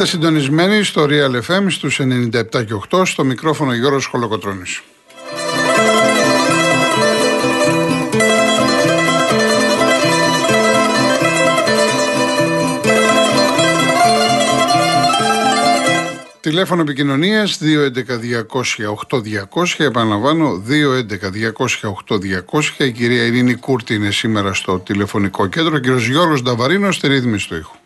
Είστε συντονισμένοι στο Real FM στους 97 και 8 στο μικρόφωνο Γιώργος Χολοκοτρώνης. Τηλέφωνο επικοινωνίας 211-200-8200. Επαναλαμβάνω, 211-200-8200. Η κυρία Ειρήνη Κούρτη είναι σήμερα στο τηλεφωνικό κέντρο. Ο κύριος Γιώργος Νταβαρίνος στη ρύθμιση του ήχου.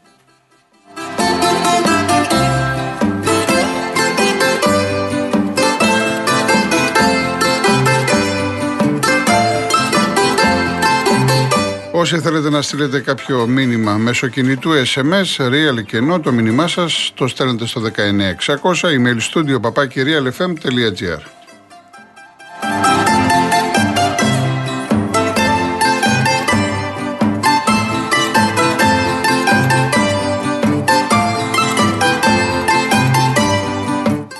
Όσοι θέλετε να στείλετε κάποιο μήνυμα μέσω κινητού SMS, real και ενώ το μήνυμά σας το στέλνετε στο 19600 email studio papakirialfm.gr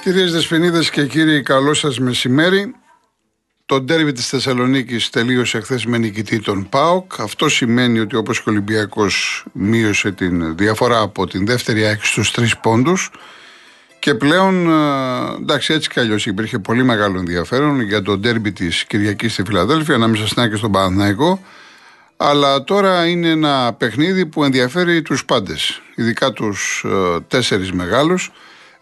Κυρίες Δεσποινίδες και κύριοι, καλό σας μεσημέρι. Το ντέρβι της Θεσσαλονίκης τελείωσε χθες με νικητή τον ΠΑΟΚ. Αυτό σημαίνει ότι όπως και ο Ολυμπιακός μείωσε την διαφορά από την δεύτερη άκρη στους τρεις πόντους. Και πλέον, ε, εντάξει, έτσι κι αλλιώς υπήρχε πολύ μεγάλο ενδιαφέρον για το ντέρμπι της Κυριακής στη Φιλαδέλφια, ανάμεσα στην Άκη και στον Παναθναϊκό. Αλλά τώρα είναι ένα παιχνίδι που ενδιαφέρει τους πάντες, ειδικά τους ε, τέσσερις μεγάλους.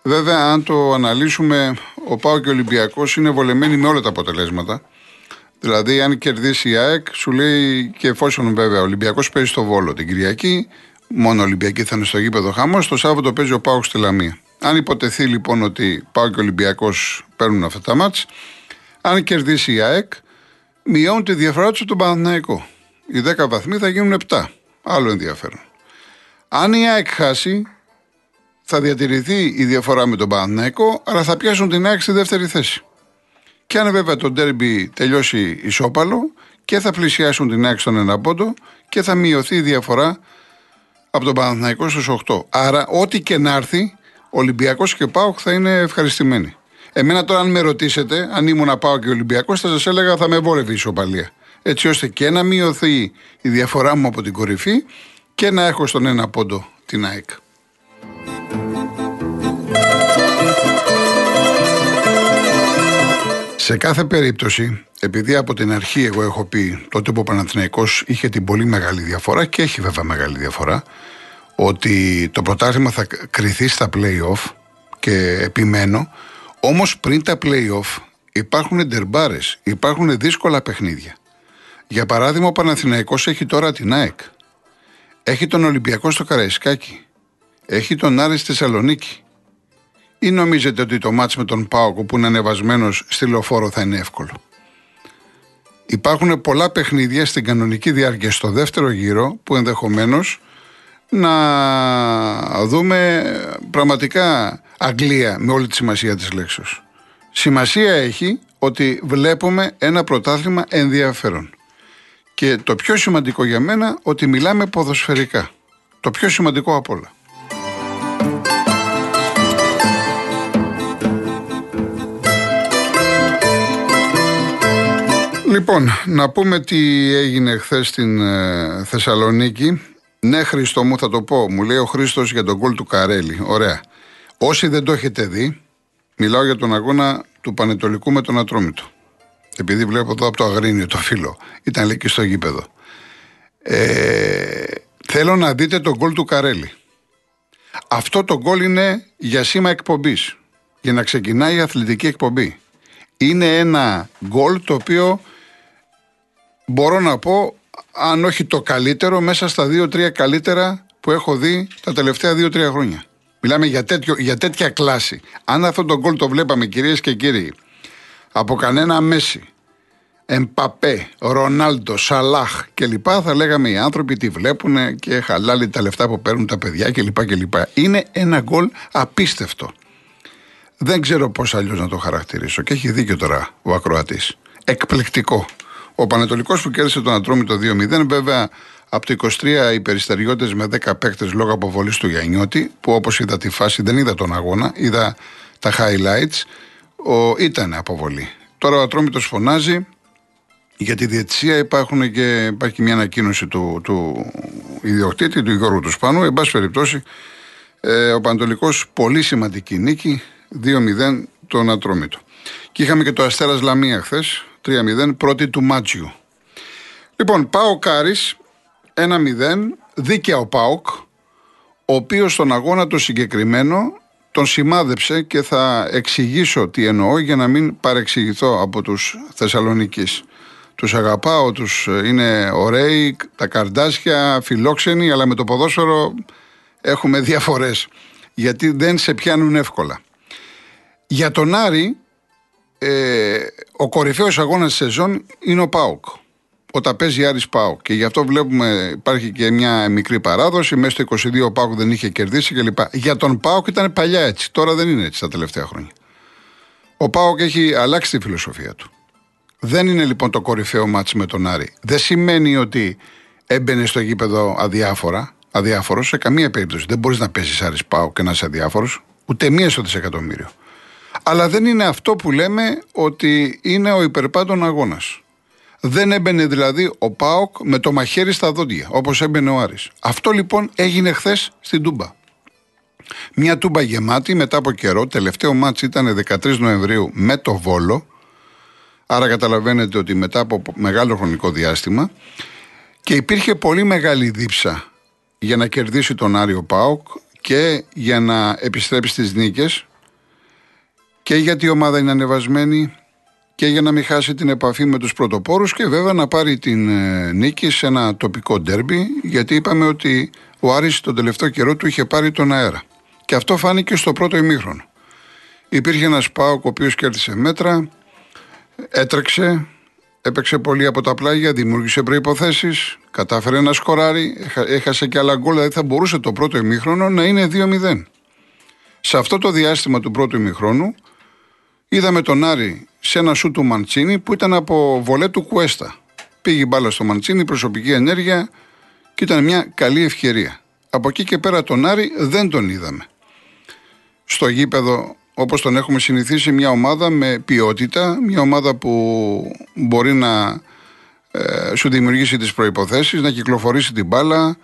Βέβαια, αν το αναλύσουμε, ο Πάο και ο Ολυμπιακός είναι βολεμένοι με όλα τα αποτελέσματα. Δηλαδή, αν κερδίσει η ΑΕΚ, σου λέει και εφόσον βέβαια ο Ολυμπιακός παίζει στο Βόλο την Κυριακή, μόνο ο Ολυμπιακή θα είναι στο γήπεδο χαμός, το Σάββατο παίζει ο Πάο στη Λαμία. Αν υποτεθεί λοιπόν ότι Πάο και ο Ολυμπιακός παίρνουν αυτά τα μάτς, αν κερδίσει η ΑΕΚ, μειώνουν τη διαφορά τους στον Παναθηναϊκό. Οι 10 βαθμοί θα γίνουν 7. Άλλο ενδιαφέρον. Αν η ΑΕΚ χάσει, θα διατηρηθεί η διαφορά με τον Παναθηναϊκό, αλλά θα πιάσουν την ΑΕΚ στη δεύτερη θέση. Και αν βέβαια το ντέρμπι τελειώσει ισόπαλο και θα πλησιάσουν την ΑΕΚ στον ένα πόντο και θα μειωθεί η διαφορά από τον Παναθηναϊκό στους 8. Άρα ό,τι και να έρθει, Ολυμπιακός και ΠΑΟΚ θα είναι ευχαριστημένοι. Εμένα τώρα αν με ρωτήσετε, αν ήμουν να πάω και Ολυμπιακός, θα σας έλεγα θα με βόλευε η ισοπαλία. Έτσι ώστε και να μειωθεί η διαφορά μου από την κορυφή και να έχω στον ένα πόντο την ΑΕΚ. Σε κάθε περίπτωση, επειδή από την αρχή εγώ έχω πει τότε που ο Παναθηναϊκός είχε την πολύ μεγάλη διαφορά και έχει βέβαια μεγάλη διαφορά ότι το πρωτάθλημα θα κριθεί στα play-off και επιμένω όμως πριν τα play-off υπάρχουν ντερμπάρες, υπάρχουν δύσκολα παιχνίδια. Για παράδειγμα ο Παναθηναϊκός έχει τώρα την ΑΕΚ. Έχει τον Ολυμπιακό στο Καραϊσκάκι. Έχει τον Άρης στη Θεσσαλονίκη. Ή νομίζετε ότι το μάτς με τον Πάοκο που είναι ανεβασμένος στη λεωφόρο θα είναι εύκολο; Υπάρχουν πολλά παιχνίδια στην κανονική διάρκεια στο δεύτερο γύρο που ενδεχομένως να δούμε πραγματικά Αγγλία με όλη τη σημασία της λέξης. Σημασία έχει ότι βλέπουμε ένα πρωτάθλημα ενδιαφέρον. Και το πιο σημαντικό για μένα ότι μιλάμε ποδοσφαιρικά. Το πιο σημαντικό απ' όλα. Λοιπόν, να πούμε τι έγινε χθες στην ε, Θεσσαλονίκη. Ναι, Χρήστο μου, θα το πω. Μου λέει ο Χρήστος για τον γκολ του Καρέλη. Ωραία. Όσοι δεν το έχετε δει, μιλάω για τον αγώνα του Πανετολικού με τον Ατρόμητο. Επειδή βλέπω εδώ από το Αγρίνιο το φίλο. Ήταν λέει και στο γήπεδο. Ε, θέλω να δείτε τον γκολ του Καρέλη. Αυτό το γκολ είναι για σήμα εκπομπής. Για να ξεκινάει η αθλητική εκπομπή. Είναι ένα γκολ το οποίο μπορώ να πω, αν όχι το καλύτερο, μέσα στα δύο-τρία καλύτερα που έχω δει τα τελευταία δύο-τρία χρόνια. Μιλάμε για, τέτοιο, για τέτοια κλάση. Αν αυτό το γκολ το βλέπαμε, κυρίες και κύριοι, από κανένα Μέση, Εμπαπέ, Ρονάλντο, Σαλάχ κλπ. Θα λέγαμε οι άνθρωποι τι βλέπουν και χαλάλι τα λεφτά που παίρνουν τα παιδιά κλπ. κλπ. Είναι ένα γκολ απίστευτο. Δεν ξέρω πώς αλλιώς να το χαρακτηρίσω. Και έχει δίκιο τώρα ο ακροατής. Εκπληκτικό. Ο Πανετολικός που κέρδισε τον Ατρόμητο 2-0, βέβαια από το 23 οι περιστεριώτε με 10 παίκτες λόγω αποβολής του Γιαννιώτη, που όπως είδα τη φάση δεν είδα τον αγώνα, είδα τα highlights, ο, ήταν αποβολή. Τώρα ο Ατρόμητος φωνάζει, για τη διετησία υπάρχουν και, υπάρχει μια ανακοίνωση του, του ιδιοκτήτη, του Γιώργου του Σπάνου. Εν πάση περιπτώσει, Ε, ο Παντολικό πολύ σημαντική νίκη, 2-0 τον Ατρόμητο. Και είχαμε και το Αστέρας Λαμία χθες, 3-0, πρώτη του Μάτσιου. Λοιπόν, πάω Κάρις, 1-0, δίκαια ο Πάοκ, ο οποίος στον αγώνα το συγκεκριμένο τον σημάδεψε και θα εξηγήσω τι εννοώ για να μην παρεξηγηθώ από τους Θεσσαλονίκης. Τους αγαπάω, τους ε, είναι ωραίοι, τα καρδάσια, φιλόξενοι, αλλά με το ποδόσφαιρο έχουμε διαφορές. Γιατί δεν σε πιάνουν εύκολα. Για τον Άρη, ε, ο κορυφαίος αγώνας της σεζόν είναι ο ΠΑΟΚ. Όταν παίζει Άρης ΠΑΟΚ. Και γι' αυτό βλέπουμε υπάρχει και μια μικρή παράδοση. Μέσα στο 22 ο ΠΑΟΚ δεν είχε κερδίσει κλπ. Για τον ΠΑΟΚ ήταν παλιά έτσι. Τώρα δεν είναι έτσι τα τελευταία χρόνια. Ο ΠΑΟΚ έχει αλλάξει τη φιλοσοφία του. Δεν είναι λοιπόν το κορυφαίο μάτς με τον Άρη. Δεν σημαίνει ότι έμπαινε στο γήπεδο αδιάφορα, αδιάφορος σε καμία περίπτωση. Δεν μπορείς να παίζεις Άρης Πάο και να είσαι αδιάφορος, ούτε μία στο δισεκατομμύριο. Αλλά δεν είναι αυτό που λέμε ότι είναι ο υπερπάντων αγώνας. Δεν έμπαινε δηλαδή ο Πάοκ με το μαχαίρι στα δόντια, όπως έμπαινε ο Άρης. Αυτό λοιπόν έγινε χθες στην Τούμπα. Μια Τούμπα γεμάτη μετά από καιρό. Τελευταίο μάτς ήταν 13 Νοεμβρίου με το Βόλο. Άρα καταλαβαίνετε ότι μετά από μεγάλο χρονικό διάστημα και υπήρχε πολύ μεγάλη δίψα για να κερδίσει τον Άριο Πάοκ και για να επιστρέψει στις νίκες και γιατί η ομάδα είναι ανεβασμένη και για να μην χάσει την επαφή με τους πρωτοπόρους και βέβαια να πάρει την ε, νίκη σε ένα τοπικό ντέρμπι γιατί είπαμε ότι ο Άρης τον τελευταίο καιρό του είχε πάρει τον αέρα. Και αυτό φάνηκε στο πρώτο ημίχρονο. Υπήρχε ένας Πάοκ ο οποίος κέρδισε μέτρα, έτρεξε, έπαιξε πολύ από τα πλάγια, δημιούργησε προποθέσει, κατάφερε να σκοράρει, έχασε και άλλα γκολ, δηλαδή θα μπορούσε το πρώτο ημίχρονο να είναι 2-0. Σε αυτό το διάστημα του πρώτου ημίχρονου είδαμε τον Άρη σε ένα σου του Μαντσίνη που ήταν από βολέ του Κουέστα. Πήγε μπάλα στο Μαντσίνη, προσωπική ενέργεια και ήταν μια καλή ευκαιρία. Από εκεί και πέρα τον Άρη δεν τον είδαμε. Στο γήπεδο όπως τον έχουμε συνηθίσει μια ομάδα με ποιότητα, μια ομάδα που μπορεί να ε, σου δημιουργήσει τις προϋποθέσεις, να κυκλοφορήσει την μπάλα,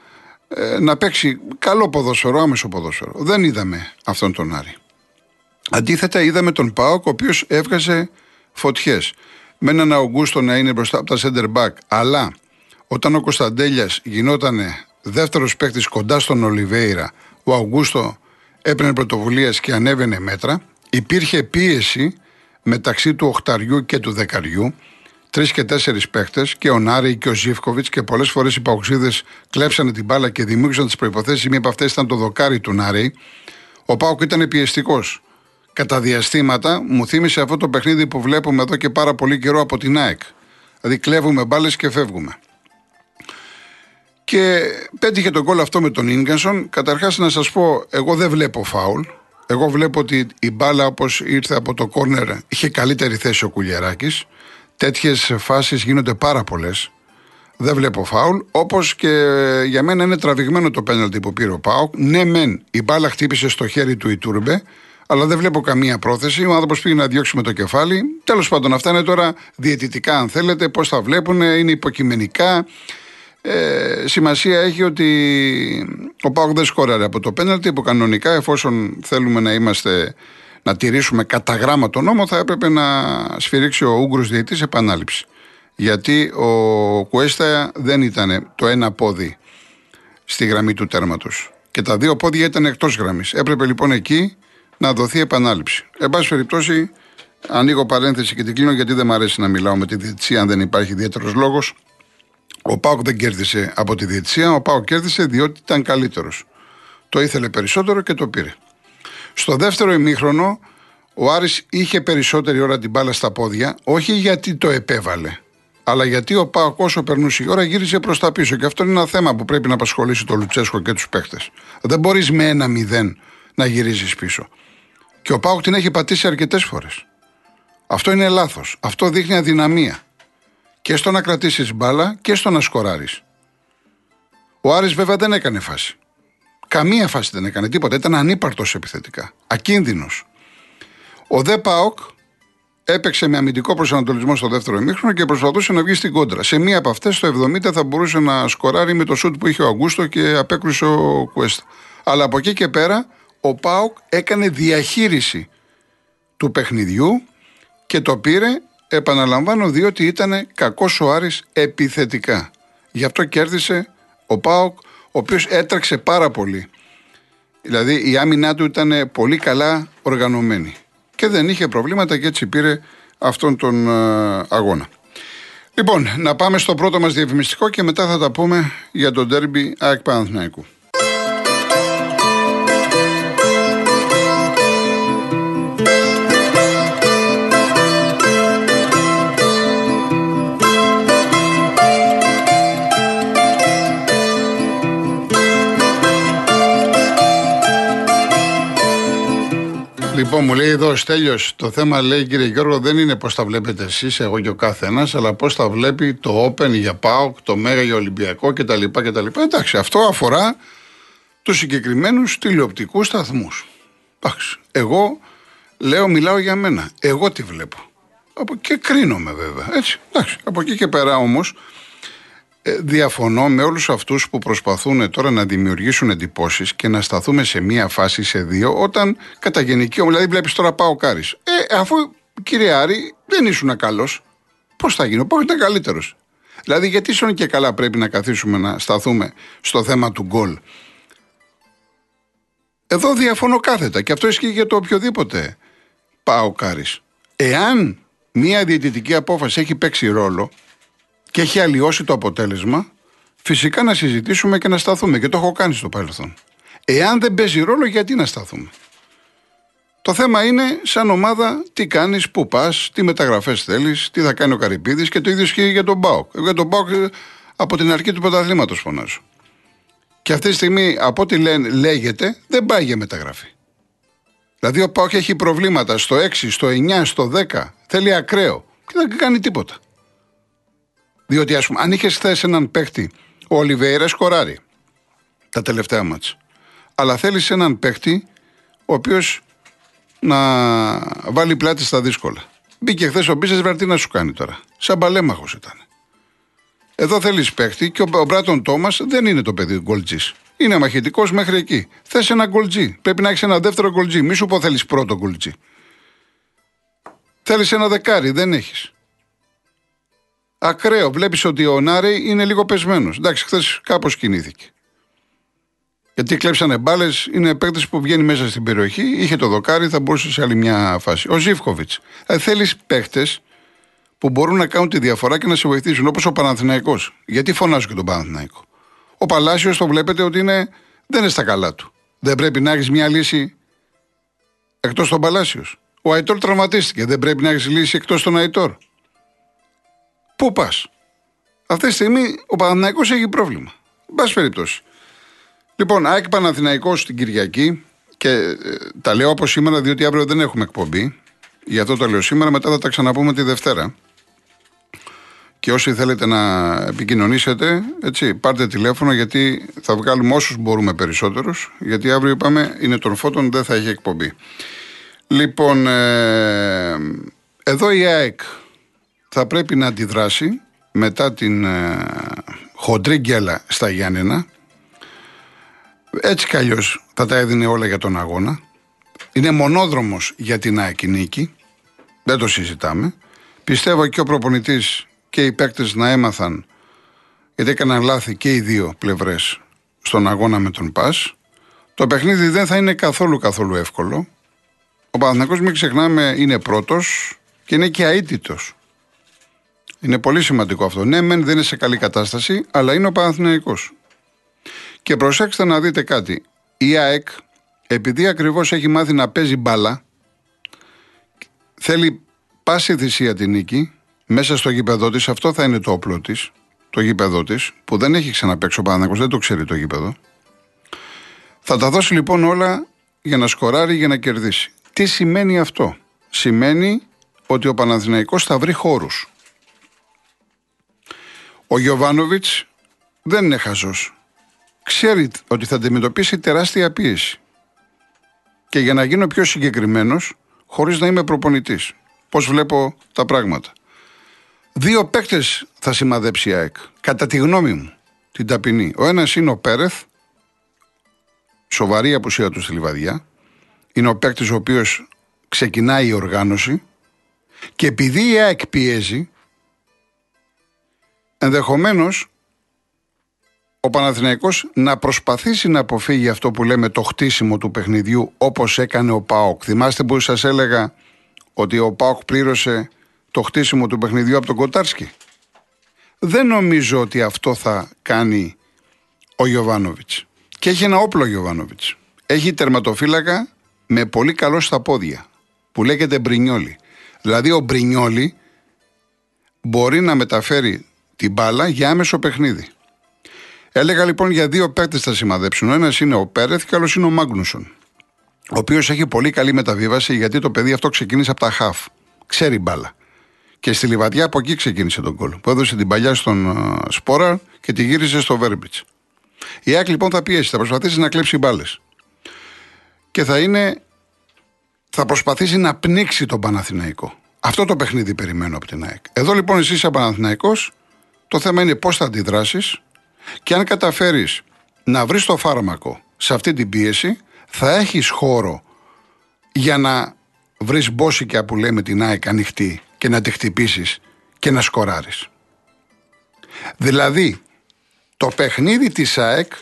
ε, να παίξει καλό ποδόσφαιρο, άμεσο ποδόσφαιρο. Δεν είδαμε αυτόν τον Άρη. Αντίθετα είδαμε τον Πάοκ ο οποίος έβγαζε φωτιές. Με έναν Αουγκούστο να είναι μπροστά από τα center back, αλλά όταν ο Κωνσταντέλιας γινόταν δεύτερος παίκτης κοντά στον Ολιβέηρα, ο Αουγκούστο έπαιρνε πρωτοβουλίες και ανέβαινε μέτρα. Υπήρχε πίεση μεταξύ του οχταριού και του δεκαριού. Τρεις και τέσσερις παίχτε, και ο Νάρη και ο Ζήφκοβιτς, και πολλές φορές οι παουξίδε κλέψανε την μπάλα και δημιούργησαν τις προποθέσει. Μία από αυτές ήταν το δοκάρι του Νάρη. Ο Πάουκ ήταν πιεστικός. Κατά διαστήματα μου θύμισε αυτό το παιχνίδι που βλέπουμε εδώ και πάρα πολύ καιρό από την ΑΕΚ. Δηλαδή κλέβουμε μπάλες και φεύγουμε. Και πέτυχε τον κόλλο αυτό με τον Ίγκανσον. Καταρχάς να σας πω, εγώ δεν βλέπω φάουλ. Εγώ βλέπω ότι η μπάλα όπως ήρθε από το κόρνερ είχε καλύτερη θέση ο Κουλιαράκης. Τέτοιες φάσεις γίνονται πάρα πολλές. Δεν βλέπω φάουλ. Όπως και για μένα είναι τραβηγμένο το πέναλτι που πήρε ο Πάοκ. Ναι, μεν η μπάλα χτύπησε στο χέρι του η Τούρμπε, αλλά δεν βλέπω καμία πρόθεση. Ο άνθρωπος πήγε να διώξει με το κεφάλι. Τέλος πάντων, αυτά είναι τώρα διαιτητικά, αν θέλετε, πώς θα βλέπουν, είναι υποκειμενικά. Ε, σημασία έχει ότι ο Πάοκ δεν σκόραρε από το πέναλτι που κανονικά εφόσον θέλουμε να είμαστε να τηρήσουμε κατά γράμμα τον νόμο θα έπρεπε να σφυρίξει ο Ούγκρος διαιτής επανάληψη. Γιατί ο Κουέστα δεν ήταν το ένα πόδι στη γραμμή του τέρματος και τα δύο πόδια ήταν εκτός γραμμής. Έπρεπε λοιπόν εκεί να δοθεί επανάληψη. Εν πάση περιπτώσει, ανοίγω παρένθεση και την κλείνω γιατί δεν μου αρέσει να μιλάω με τη διετησία αν δεν υπάρχει ιδιαίτερος λόγος. Ο Πάοκ δεν κέρδισε από τη διετησία, ο Πάοκ κέρδισε διότι ήταν καλύτερος. Το ήθελε περισσότερο και το πήρε. Στο δεύτερο ημίχρονο, ο Άρης είχε περισσότερη ώρα την μπάλα στα πόδια, όχι γιατί το επέβαλε, αλλά γιατί ο Πάοκ όσο περνούσε η ώρα γύρισε προς τα πίσω. Και αυτό είναι ένα θέμα που πρέπει να απασχολήσει το Λουτσέσκο και τους παίχτες. Δεν μπορείς με ένα μηδέν να γυρίζεις πίσω. Και ο Πάοκ την έχει πατήσει αρκετές φορές. Αυτό είναι λάθος. Αυτό δείχνει αδυναμία και στο να κρατήσεις μπάλα και στο να σκοράρεις. Ο Άρης βέβαια δεν έκανε φάση. Καμία φάση δεν έκανε τίποτα. Ήταν ανύπαρτος επιθετικά. Ακίνδυνος. Ο Δε Πάοκ έπαιξε με αμυντικό προσανατολισμό στο δεύτερο ημίχρονο και προσπαθούσε να βγει στην κόντρα. Σε μία από αυτές, το 70, θα μπορούσε να σκοράρει με το σουτ που είχε ο Αγκούστο και απέκρουσε ο Κουέστα. Αλλά από εκεί και πέρα ο Πάοκ έκανε διαχείριση του παιχνιδιού και το πήρε, επαναλαμβάνω, διότι ήταν κακός ο Άρης επιθετικά. Γι' αυτό κέρδισε ο Πάοκ, ο οποίος έτρεξε πάρα πολύ. Δηλαδή η άμυνά του ήταν πολύ καλά οργανωμένη και δεν είχε προβλήματα και έτσι πήρε αυτόν τον ε, αγώνα. Λοιπόν, να πάμε στο πρώτο μας διαφημιστικό και μετά θα τα πούμε για τον τέρμπι ΑΕΚ Παναθηναϊκού. Λοιπόν, μου λέει εδώ ο Στέλιος, το θέμα λέει κύριε Γιώργο δεν είναι πώς τα βλέπετε εσείς, εγώ και ο κάθε ένας, αλλά πώς τα βλέπει το Open για ΠΑΟΚ, το Μέγα για Ολυμπιακό κτλ. κτλ. Εντάξει, αυτό αφορά τους συγκεκριμένους τηλεοπτικούς σταθμούς. Εντάξει, εγώ λέω μιλάω για μένα, εγώ τι βλέπω. Από και κρίνομαι βέβαια, έτσι. Εντάξει, από εκεί και πέρα όμως, ε, διαφωνώ με όλους αυτούς που προσπαθούν τώρα να δημιουργήσουν εντυπώσεις και να σταθούμε σε μία φάση, σε δύο, όταν κατά γενική δηλαδή βλέπεις τώρα πάω Κάρις. Ε, αφού κύριε Άρη δεν ήσουν καλός, πώς θα γίνει, ο Πάο ήταν καλύτερος. Δηλαδή γιατί ήσουν και καλά πρέπει να καθίσουμε να σταθούμε στο θέμα του γκολ. Εδώ διαφωνώ κάθετα και αυτό ισχύει για το οποιοδήποτε πάω Κάρις. Εάν μία διαιτητική απόφαση έχει παίξει ρόλο, και έχει αλλοιώσει το αποτέλεσμα, φυσικά να συζητήσουμε και να σταθούμε. Και το έχω κάνει στο παρελθόν. Εάν δεν παίζει ρόλο, γιατί να σταθούμε; Το θέμα είναι, σαν ομάδα, τι κάνεις, πού πας, τι μεταγραφές θέλεις, τι θα κάνει ο Καρυπίδης και το ίδιο ισχύει για τον Μπάουκ. Για τον Μπάουκ ε, από την αρχή του πρωταθλήματος φωνάζω. Και αυτή τη στιγμή, από ό,τι λέγεται, δεν πάει για μεταγραφή. Δηλαδή, ο Πάουκ έχει προβλήματα στο 6, στο 9, στο 10. Θέλει ακραίο και δεν κάνει τίποτα. Διότι, ας πούμε, αν είχες θέσει έναν παίχτη, ο Ολιβέηρα σκοράρει τα τελευταία μάτς. Αλλά θέλεις έναν παίχτη ο οποίος να βάλει πλάτη στα δύσκολα. Μπήκε χθες ο Μπίζε τι να σου κάνει τώρα. Σαν παλέμαχος ήταν. Εδώ θέλεις παίχτη και ο Μπράτον Τόμας δεν είναι το παιδί γκολτζής. Είναι μαχητικός μέχρι εκεί. Θες ένα γκολτζή. Πρέπει να έχεις ένα δεύτερο γκολτζή. Μη σου πω θέλεις πρώτο γκολτζή. Θέλεις ένα δεκάρι, δεν έχεις. Ακραίο. Βλέπεις ότι ο Νάρη είναι λίγο πεσμένος. Εντάξει, χθες κάπως κινήθηκε. Γιατί κλέψανε μπάλες, είναι παίκτε που βγαίνει μέσα στην περιοχή, είχε το δοκάρι, θα μπορούσε σε άλλη μια φάση. Ο Ζήφκοβιτς. Ε, Θέλεις παίκτες που μπορούν να κάνουν τη διαφορά και να σε βοηθήσουν, όπως ο Παναθηναϊκός. Γιατί φωνάζω και τον Παναθηναϊκό. Ο Παλάσιος το βλέπετε ότι είναι, δεν είναι στα καλά του. Δεν πρέπει να έχεις μια λύση εκτός των Παλάσιος. Ο Αϊτόρ τραυματίστηκε. Δεν πρέπει να έχεις λύση εκτός των Αϊτόρ. Πού πας; Αυτή τη στιγμή ο Παναθυναϊκό έχει πρόβλημα. Εν πάση περιπτώσει. Λοιπόν, ΑΕΚ Παναθηναϊκός την Κυριακή και ε, τα λέω όπως σήμερα διότι αύριο δεν έχουμε εκπομπή. Γι' αυτό το λέω σήμερα, μετά θα τα ξαναπούμε τη Δευτέρα. Και όσοι θέλετε να επικοινωνήσετε, έτσι, πάρτε τηλέφωνο γιατί θα βγάλουμε όσους μπορούμε περισσότερους. Γιατί αύριο είπαμε είναι των φώτων, δεν θα έχει εκπομπή. Λοιπόν, ε, εδώ η ΑΕΚ θα πρέπει να αντιδράσει μετά την ε, χοντρή γκέλα στα Γιάννενα. Έτσι κι αλλιώς θα τα έδινε όλα για τον αγώνα. Είναι μονόδρομος για την ΑΕΚ νίκη. Δεν το συζητάμε. Πιστεύω και ο προπονητής και οι παίκτες να έμαθαν γιατί έκαναν λάθη και οι δύο πλευρές στον αγώνα με τον ΠΑΣ. Το παιχνίδι δεν θα είναι καθόλου καθόλου εύκολο. Ο Παναθηναϊκός μην ξεχνάμε είναι πρώτος και είναι και αίτητος. Είναι πολύ σημαντικό αυτό. Ναι, μεν δεν είναι σε καλή κατάσταση, αλλά είναι ο Παναθηναϊκός. Και προσέξτε να δείτε κάτι. Η ΑΕΚ, επειδή ακριβώς έχει μάθει να παίζει μπάλα, θέλει πάση θυσία την νίκη μέσα στο γήπεδο της. Αυτό θα είναι το όπλο της, το γήπεδο της, που δεν έχει ξαναπέξει ο Παναθηναϊκός, δεν το ξέρει το γήπεδο. Θα τα δώσει λοιπόν όλα για να σκοράρει, για να κερδίσει. Τι σημαίνει αυτό; Σημαίνει ότι ο Παναθηναϊκός θα βρει χώρους. Ο Γιωβάνοβιτς δεν είναι χαζός. Ξέρει ότι θα αντιμετωπίσει τεράστια πίεση. Και για να γίνω πιο συγκεκριμένος, χωρίς να είμαι προπονητής, πώς βλέπω τα πράγματα. Δύο παίκτες θα σημαδέψει η ΑΕΚ. Κατά τη γνώμη μου, την ταπεινή. Ο ένας είναι ο Πέρεθ, σοβαρή απουσία του στη Λιβαδιά. Είναι ο παίκτης ο οποίος ξεκινάει η οργάνωση και επειδή η ΑΕΚ πιέζει, ενδεχομένως ο Παναθηναϊκός να προσπαθήσει να αποφύγει αυτό που λέμε το χτίσιμο του παιχνιδιού όπως έκανε ο ΠΑΟΚ. Θυμάστε που σας έλεγα ότι ο ΠΑΟΚ πλήρωσε το χτίσιμο του παιχνιδιού από τον Κοτάρσκι; Δεν νομίζω ότι αυτό θα κάνει ο Γιωβάνοβιτς. Και έχει ένα όπλο ο Γιωβάνοβιτς. Έχει τερματοφύλακα με πολύ καλό στα πόδια που λέγεται Μπρινιόλι. Δηλαδή ο Μπρινιόλι μπορεί να μεταφέρει την μπάλα για άμεσο παιχνίδι. Έλεγα λοιπόν για δύο παίκτες θα σημαδέψουν. Ο ένας είναι ο Πέρεθ και ο άλλος είναι ο Μάγνουσον. Ο οποίος έχει πολύ καλή μεταβίβαση γιατί το παιδί αυτό ξεκίνησε από τα χαφ. Ξέρει μπάλα. Και στη Λιβαδιά από εκεί ξεκίνησε τον κόλ. Που έδωσε την παλιά στον uh, Σπόρα και τη γύρισε στο Βέρμπιτς. Η ΑΕΚ λοιπόν θα πιέσει, θα προσπαθήσει να κλέψει μπάλες. Και θα είναι. Θα προσπαθήσει να πνίξει τον Παναθηναϊκό. Αυτό το παιχνίδι περιμένω από την ΑΕΚ. Εδώ λοιπόν εσύ είσαι Παναθηναϊκός, το θέμα είναι πώς θα αντιδράσεις και αν καταφέρεις να βρεις το φάρμακο σε αυτή την πίεση, θα έχεις χώρο για να βρεις μπόσικα που λέμε την ΑΕΚ ανοιχτή και να τη χτυπήσεις και να σκοράρεις. Δηλαδή, το παιχνίδι της ΑΕΚ,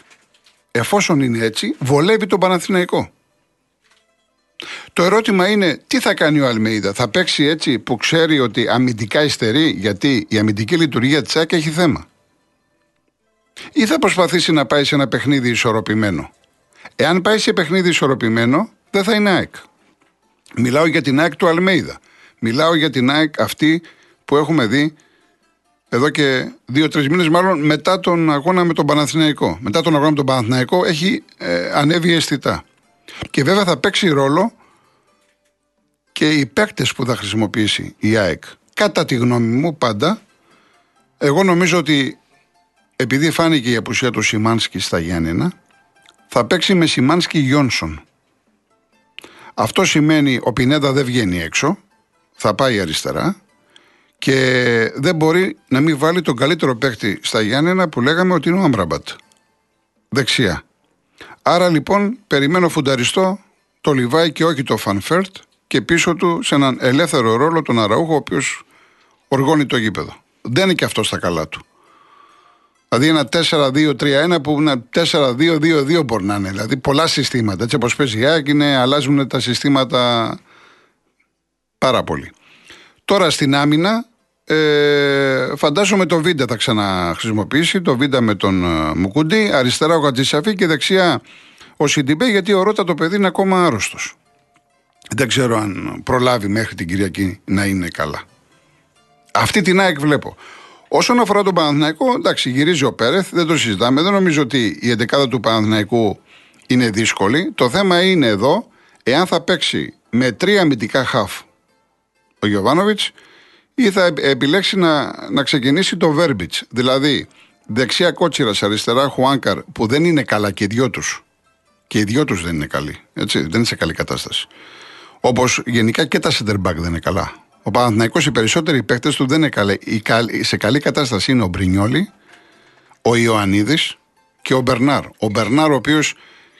εφόσον είναι έτσι, βολεύει τον Παναθηναϊκό. Το ερώτημα είναι τι θα κάνει ο Αλμέιδα; Θα παίξει έτσι που ξέρει ότι αμυντικά υστερεί γιατί η αμυντική λειτουργία της ΑΕΚ έχει θέμα; Ή θα προσπαθήσει να πάει σε ένα παιχνίδι ισορροπημένο; Εάν πάει σε παιχνίδι ισορροπημένο, δεν θα είναι ΑΕΚ. Μιλάω για την ΑΕΚ του Αλμέιδα. Μιλάω για την ΑΕΚ αυτή που έχουμε δει εδώ και δύο-τρεις μήνες, μάλλον μετά τον αγώνα με τον Παναθηναϊκό. Μετά τον αγώνα με τον Παναθηναϊκό έχει ε, ανέβει αισθητά. Και βέβαια θα παίξει ρόλο και οι παίκτες που θα χρησιμοποιήσει η ΑΕΚ. Κατά τη γνώμη μου, πάντα, εγώ νομίζω ότι επειδή φάνηκε η απουσία του Σιμάνσκι στα Γιάννενα, θα παίξει με Σιμάνσκι Γιόνσον. Αυτό σημαίνει ο Πινέδα δεν βγαίνει έξω, θα πάει αριστερά και δεν μπορεί να μην βάλει τον καλύτερο παίκτη στα Γιάννενα που λέγαμε ότι είναι ο Άμπραμπατ. Δεξιά. Άρα λοιπόν περιμένω φουνταριστό το Λιβάι και όχι το Φαν Βέερτ και πίσω του σε έναν ελεύθερο ρόλο τον Αραούχο ο οποίος οργώνει το γήπεδο. Δεν είναι και αυτό στα καλά του. Δηλαδή ένα 4-2-3-1 που ένα 4-2-2-2 μπορεί να είναι. Δηλαδή πολλά συστήματα. Έτσι όπως παίζει η ΑΕΚ είναι, αλλάζουν τα συστήματα πάρα πολύ. Τώρα στην άμυνα ε, φαντάζομαι το Βίντα θα ξαναχρησιμοποιήσει. Το Βίντα με τον ε, Μουκούντι. Αριστερά ο Χατζησαφί και δεξιά ο Σιντιμπέ γιατί ο Ρότα το παιδί είναι ακόμα άρρωστος. Δεν ξέρω αν προλάβει μέχρι την Κυριακή να είναι καλά. Αυτή την ΑΕΚ βλέπω. Όσον αφορά τον Παναθηναϊκό, εντάξει, γυρίζει ο Πέρεθ, δεν το συζητάμε. Δεν νομίζω ότι η εντεκάδα του Παναθηναϊκού είναι δύσκολη. Το θέμα είναι εδώ, εάν θα παίξει με τρία αμυντικά χαφ ο Γιωβάνοβιτς ή θα επιλέξει να, να ξεκινήσει το Βέρμπιτς. Δηλαδή, δεξιά κότσιρας, αριστερά Χουάνκαρ, που δεν είναι καλά και οι δυο τους. Και οι δυο τους δεν είναι καλοί. Έτσι, δεν είναι σε καλή κατάσταση. Όπως γενικά και τα center back δεν είναι καλά. Ο Παναθυναϊκό, οι περισσότεροι παίκτες του δεν είναι καλοί. Σε καλή κατάσταση είναι ο Μπρινιόλη, ο Ιωαννίδης και ο Μπερνάρ. Ο Μπερνάρ, ο οποίος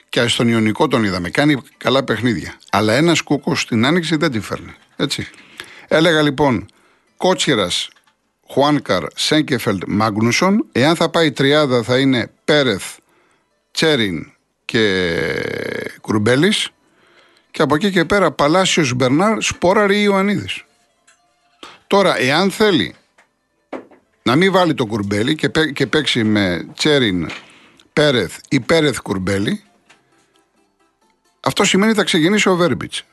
και στον Ιωνικό τον είδαμε, κάνει καλά παιχνίδια. Αλλά ένας κούκος στην άνοιξη δεν τη φέρνει. Έτσι. Έλεγα λοιπόν Κότσιρας, Χουάνκαρ, Σέγκεφελτ, Μάγνουσον. Εάν θα πάει τριάδα θα είναι Πέρεθ, Τσέριν και Κουρμπέλης. Και από εκεί και πέρα Παλάσιος Μπερνάρ, Σπόραρη ή Ιωαννίδης. Τώρα, εάν θέλει να μην βάλει το κουρμπέλι και, και παίξει με Τσέριν Πέρεθ ή Πέρεθ κουρμπέλι, αυτό σημαίνει θα ξεκινήσει ο Βέρμπιτς.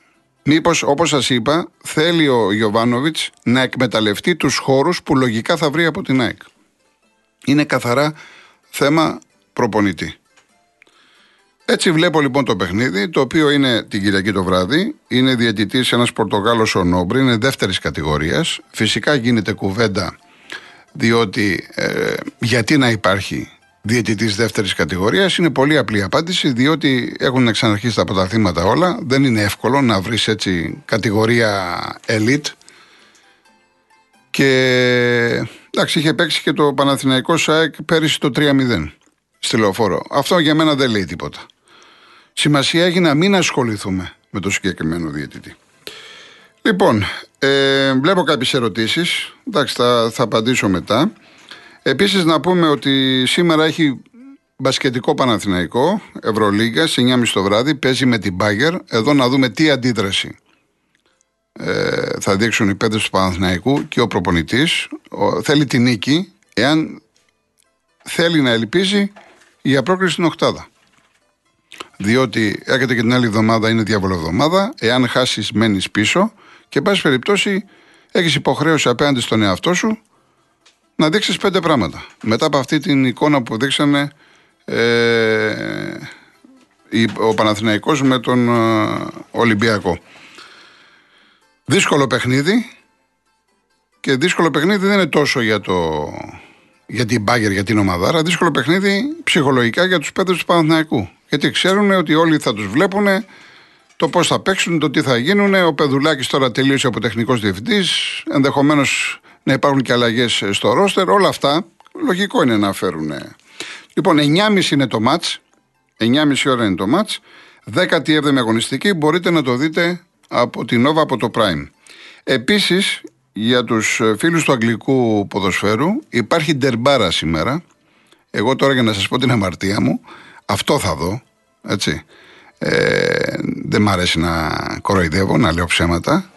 Μήπως, όπως σας είπα, θέλει ο Γιωβάνοβιτς να εκμεταλλευτεί τους χώρους που λογικά θα βρει από την ΑΕΚ. Είναι καθαρά θέμα προπονητή. Έτσι βλέπω λοιπόν το παιχνίδι, το οποίο είναι την Κυριακή το βράδυ. Είναι διαιτητής ένας Πορτογάλος ο Νόμπρι, είναι δεύτερης κατηγορίας. Φυσικά γίνεται κουβέντα, διότι ε, γιατί να υπάρχει διαιτητής δεύτερης κατηγορίας. Είναι πολύ απλή απάντηση, διότι έχουν ξαναρχίσει τα πρωταθλήματα όλα. Δεν είναι εύκολο να βρεις έτσι κατηγορία elite. Και εντάξει, είχε παίξει και το Παναθηναϊκό ΣΑΕΚ πέρυσι το 3-0 στη λεωφόρο. Αυτό για μένα δεν λέει τίποτα. Σημασία έχει να μην ασχοληθούμε με το συγκεκριμένο διαιτητή. Λοιπόν, ε, βλέπω κάποιες ερωτήσεις. Εντάξει, θα, θα απαντήσω μετά. Επίσης, να πούμε ότι σήμερα έχει μπασκετικό Παναθηναϊκό, Ευρωλίγκα, σε 9.30 το βράδυ, παίζει με την Μπάγκερ. Εδώ να δούμε τι αντίδραση ε, θα δείξουν οι πέντε του Παναθηναϊκού και ο προπονητής. Θέλει την νίκη, εάν θέλει να ελπίζει για πρόκριση στην Οχτάδα. Διότι έρχεται και την άλλη εβδομάδα είναι διαβολοβδομάδα. Εάν χάσεις, μένεις πίσω και, εν πάση περιπτώσει, έχεις υποχρέωση απέναντι στον εαυτό σου να δείξεις πέντε πράγματα. Μετά από αυτή την εικόνα που δείξανε ε, ο Παναθηναϊκός με τον ε, Ολυμπιακό. Δύσκολο παιχνίδι και δύσκολο παιχνίδι δεν είναι τόσο για, το, για την μπάγκερ, για την ομαδάρα, δύσκολο παιχνίδι ψυχολογικά για τους πέντε του Παναθηναϊκού. Γιατί ξέρουν ότι όλοι θα τους βλέπουν το πώς θα παίξουν, το τι θα γίνουν. Ο Πεδουλάκης τώρα τελείωσε από τεχνικός διευθυντής. Ενδεχομένως να υπάρχουν και αλλαγές στο ρόστερ. Όλα αυτά λογικό είναι να φέρουν. Λοιπόν, 9.30 είναι το ματ. 9.30 ώρα είναι το ματ. 17η αγωνιστική μπορείτε να το δείτε από την Nova από το Prime. Επίσης, για τους φίλους του αγγλικού ποδοσφαίρου, υπάρχει ντερμπάρα σήμερα. Εγώ τώρα για να σας πω την αμαρτία μου, αυτό θα δω. Έτσι. Ε, δεν μ' αρέσει να κοροϊδεύω, να λέω ψέματα.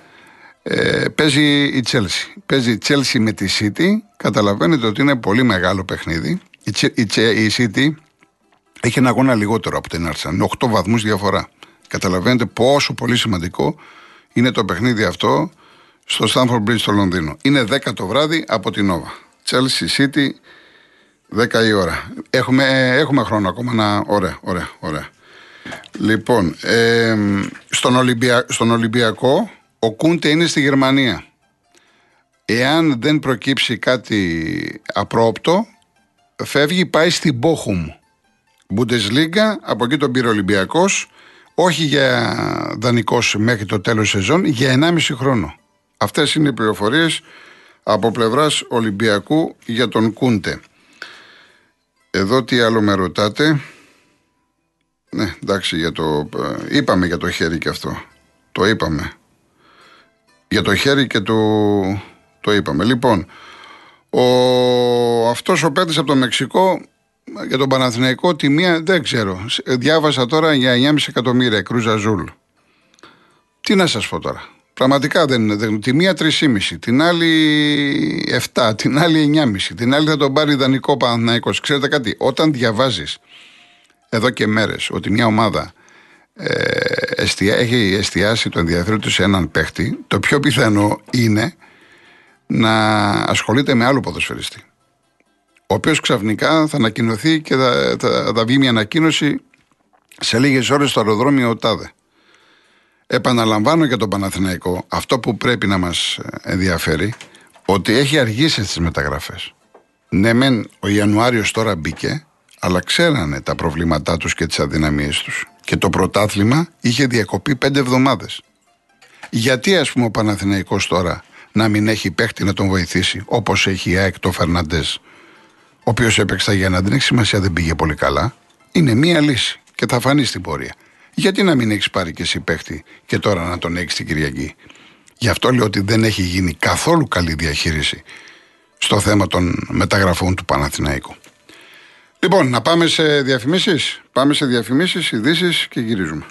Ε, παίζει η Chelsea. Παίζει η Chelsea με τη City. Καταλαβαίνετε ότι είναι πολύ μεγάλο παιχνίδι. Η, η, η City έχει ένα αγώνα λιγότερο από την Arsenal. Είναι 8 βαθμούς διαφορά. Καταλαβαίνετε πόσο πολύ σημαντικό είναι το παιχνίδι αυτό στο Stamford Bridge στο Λονδίνο. Είναι 10 το βράδυ από την Nova. Chelsea City 10 η ώρα. Έχουμε, έχουμε χρόνο ακόμα να. Ωραία, ωραία, ωραία. Λοιπόν, ε, στον, Ολυμπια... στον Ολυμπιακό ο Κούντε είναι στη Γερμανία. Εάν δεν προκύψει κάτι απρόπτο, φεύγει, πάει στην Μπόχουμ. Bundesliga, από εκεί τον πήρε Ολυμπιακός, όχι για δανεικός μέχρι το τέλος σεζόν, για 1,5 χρόνο. Αυτές είναι οι πληροφορίες από πλευράς Ολυμπιακού για τον Κούντε. Εδώ τι άλλο με ρωτάτε; Ναι, εντάξει, για το, ε, είπαμε για το χέρι και αυτό. Το είπαμε. Για το χέρι και το, το είπαμε. Λοιπόν, ο, αυτός ο παίκτης από το Μεξικό για τον Παναθηναϊκό τιμία δεν ξέρω. Διάβασα τώρα για 9,5 εκατομμύρια κρούζα ζούλ. Τι να σας πω τώρα. Πραγματικά δεν, δεν Τη μία 3,5, την άλλη 7, την άλλη 9,5, την άλλη θα τον πάρει ιδανικό Παναθηναϊκός. Ξέρετε κάτι, όταν διαβάζεις εδώ και μέρες ότι μια ομάδα ε, έχει εστιάσει το ενδιαφέρον του σε έναν παίχτη, το πιο πιθανό είναι να ασχολείται με άλλο ποδοσφαιριστή. Ο οποίος ξαφνικά θα ανακοινωθεί και θα, θα, θα βγει μια ανακοίνωση σε λίγες ώρες στο αεροδρόμιο Τάδε. Επαναλαμβάνω για τον Παναθηναϊκό αυτό που πρέπει να μας ενδιαφέρει ότι έχει αργήσει στις μεταγραφές. Ναι μεν ο Ιανουάριος τώρα μπήκε αλλά ξέρανε τα προβλήματά τους και τις αδυναμίες τους. Και το πρωτάθλημα είχε διακοπεί πέντε εβδομάδες. Γιατί ας πούμε ο Παναθηναϊκός τώρα να μην έχει παίχτη να τον βοηθήσει όπως έχει η ΑΕΚ το Φερναντές ο οποίος έπαιξε για να δεν έχει σημασία, δεν πήγε πολύ καλά. Είναι μία λύση και θα φανεί στην πορεία. Γιατί να μην έχεις πάρει και εσύ παίχτη και τώρα να τον έχεις την Κυριακή; Γι' αυτό λέω ότι δεν έχει γίνει καθόλου καλή διαχείριση στο θέμα των μεταγραφών του Παναθηναϊκού. Λοιπόν, να πάμε σε διαφημίσεις. Πάμε σε διαφημίσεις, ειδήσεις και γυρίζουμε.